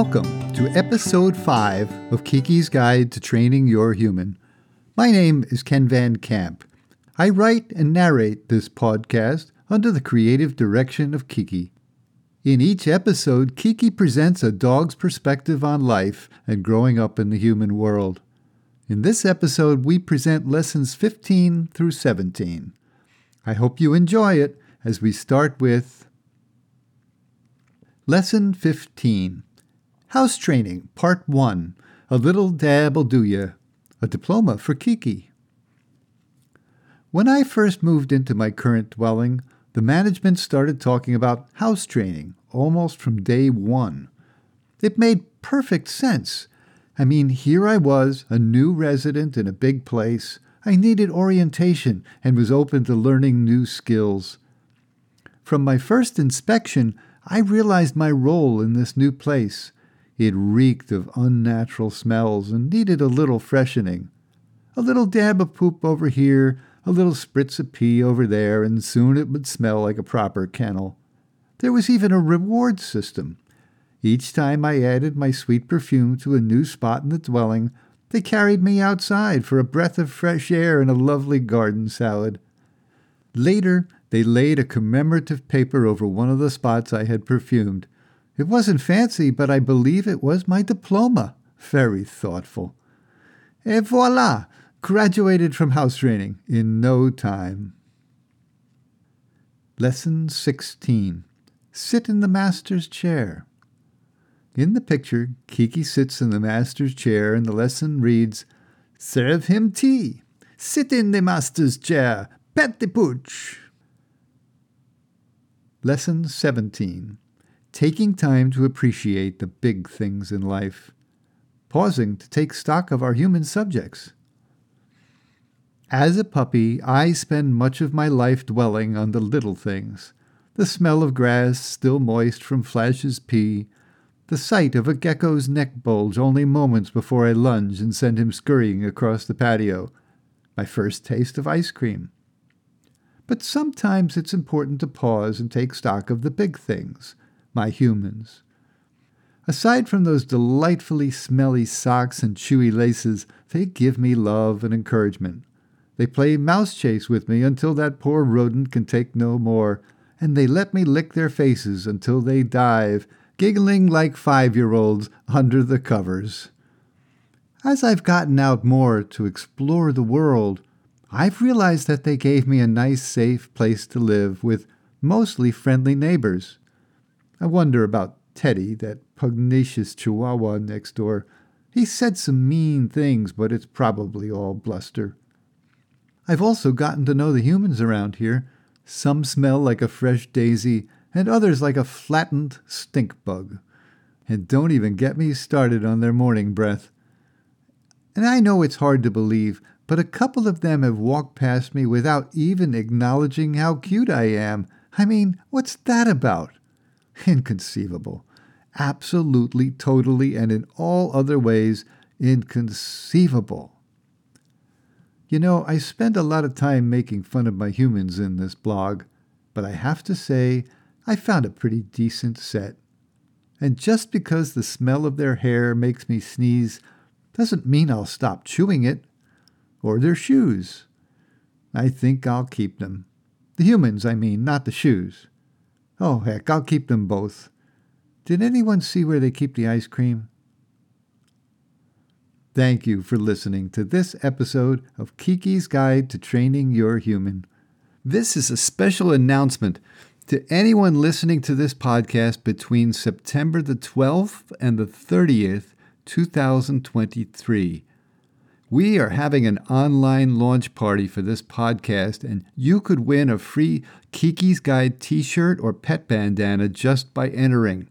Welcome to episode 5 of Keke's Guide to Training Your Human. My name is Ken Van Camp. I write and narrate this podcast under the creative direction of Keke. In each episode, Keke presents a dog's perspective on life and growing up in the human world. In this episode, we present lessons 15 through 17. I hope you enjoy it as we start with Lesson 15 House Training, Part 1 A Little Dab'll Do Ya, a diploma for Keke. When I first moved into my current dwelling, the management started talking about house training almost from day one. It made perfect sense. I mean, here I was, a new resident in a big place. I needed orientation and was open to learning new skills. From my first inspection, I realized my role in this new place. It reeked of unnatural smells and needed a little freshening. A little dab of poop over here, a little spritz of pee over there, and soon it would smell like a proper kennel. There was even a reward system. Each time I added my sweet perfume to a new spot in the dwelling, they carried me outside for a breath of fresh air and a lovely garden salad. Later, they laid a commemorative paper over one of the spots I had perfumed. It wasn't fancy, but I believe it was my diploma. Very thoughtful. Et voila! Graduated from house training in no time. Lesson 16 Sit in the master's chair. In the picture, Keke sits in the master's chair, and the lesson reads Serve him tea. Sit in the master's chair. Pet the pooch. Lesson 17 Taking time to appreciate the big things in life. Pausing to take stock of our human subjects. As a puppy, I spend much of my life dwelling on the little things the smell of grass still moist from Flash's pee, the sight of a gecko's neck bulge only moments before I lunge and send him scurrying across the patio, my first taste of ice cream. But sometimes it's important to pause and take stock of the big things, my humans. Aside from those delightfully smelly socks and chewy laces, they give me love and encouragement. They play mouse chase with me until that poor rodent can take no more, and they let me lick their faces until they dive, giggling like five year olds under the covers. As I've gotten out more to explore the world, I've realized that they gave me a nice, safe place to live with mostly friendly neighbors. I wonder about Teddy, that pugnacious chihuahua next door. He said some mean things, but it's probably all bluster. I've also gotten to know the humans around here. Some smell like a fresh daisy, and others like a flattened stink bug. And don't even get me started on their morning breath. And I know it's hard to believe, but a couple of them have walked past me without even acknowledging how cute I am. I mean, what's that about? Inconceivable. Absolutely, totally, and in all other ways, inconceivable. You know, I spend a lot of time making fun of my humans in this blog, but I have to say, I found a pretty decent set. And just because the smell of their hair makes me sneeze doesn't mean I'll stop chewing it or their shoes. I think I'll keep them. The humans, I mean, not the shoes. Oh, heck, I'll keep them both. Did anyone see where they keep the ice cream? Thank you for listening to this episode of Keke's Guide to Training Your Human. This is a special announcement to anyone listening to this podcast between September the 12th and the 30th, 2023. We are having an online launch party for this podcast, and you could win a free Keke's Guide t shirt or pet bandana just by entering.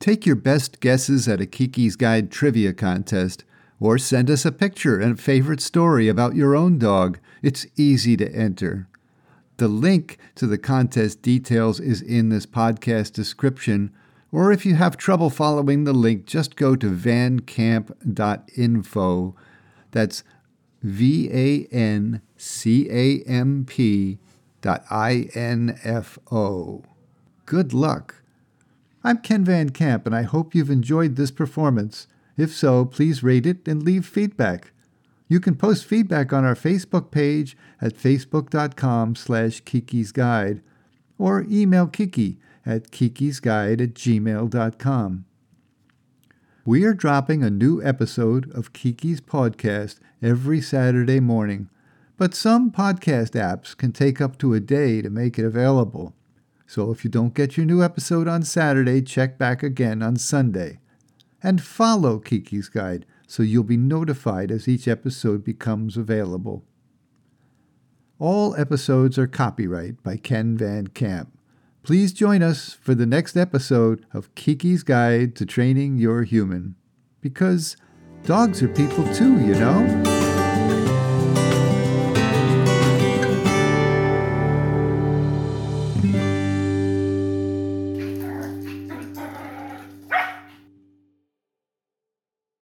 Take your best guesses at a Keke's Guide trivia contest, or send us a picture and a favorite story about your own dog. It's easy to enter. The link to the contest details is in this podcast description, or if you have trouble following the link, just go to vancamp.info that's V A N C A M P dot I N F O. Good luck. I'm Ken Van Camp, and I hope you've enjoyed this performance. If so, please rate it and leave feedback. You can post feedback on our Facebook page at facebook.com slash Keke's Guide or email Keke at kekesguide at gmail.com. We are dropping a new episode of Keke's podcast every Saturday morning, but some podcast apps can take up to a day to make it available. So if you don't get your new episode on Saturday, check back again on Sunday. And follow Keke's Guide so you'll be notified as each episode becomes available. All episodes are copyright by Ken Van Camp. Please join us for the next episode of Keke's Guide to Training Your Human. Because dogs are people too, you know?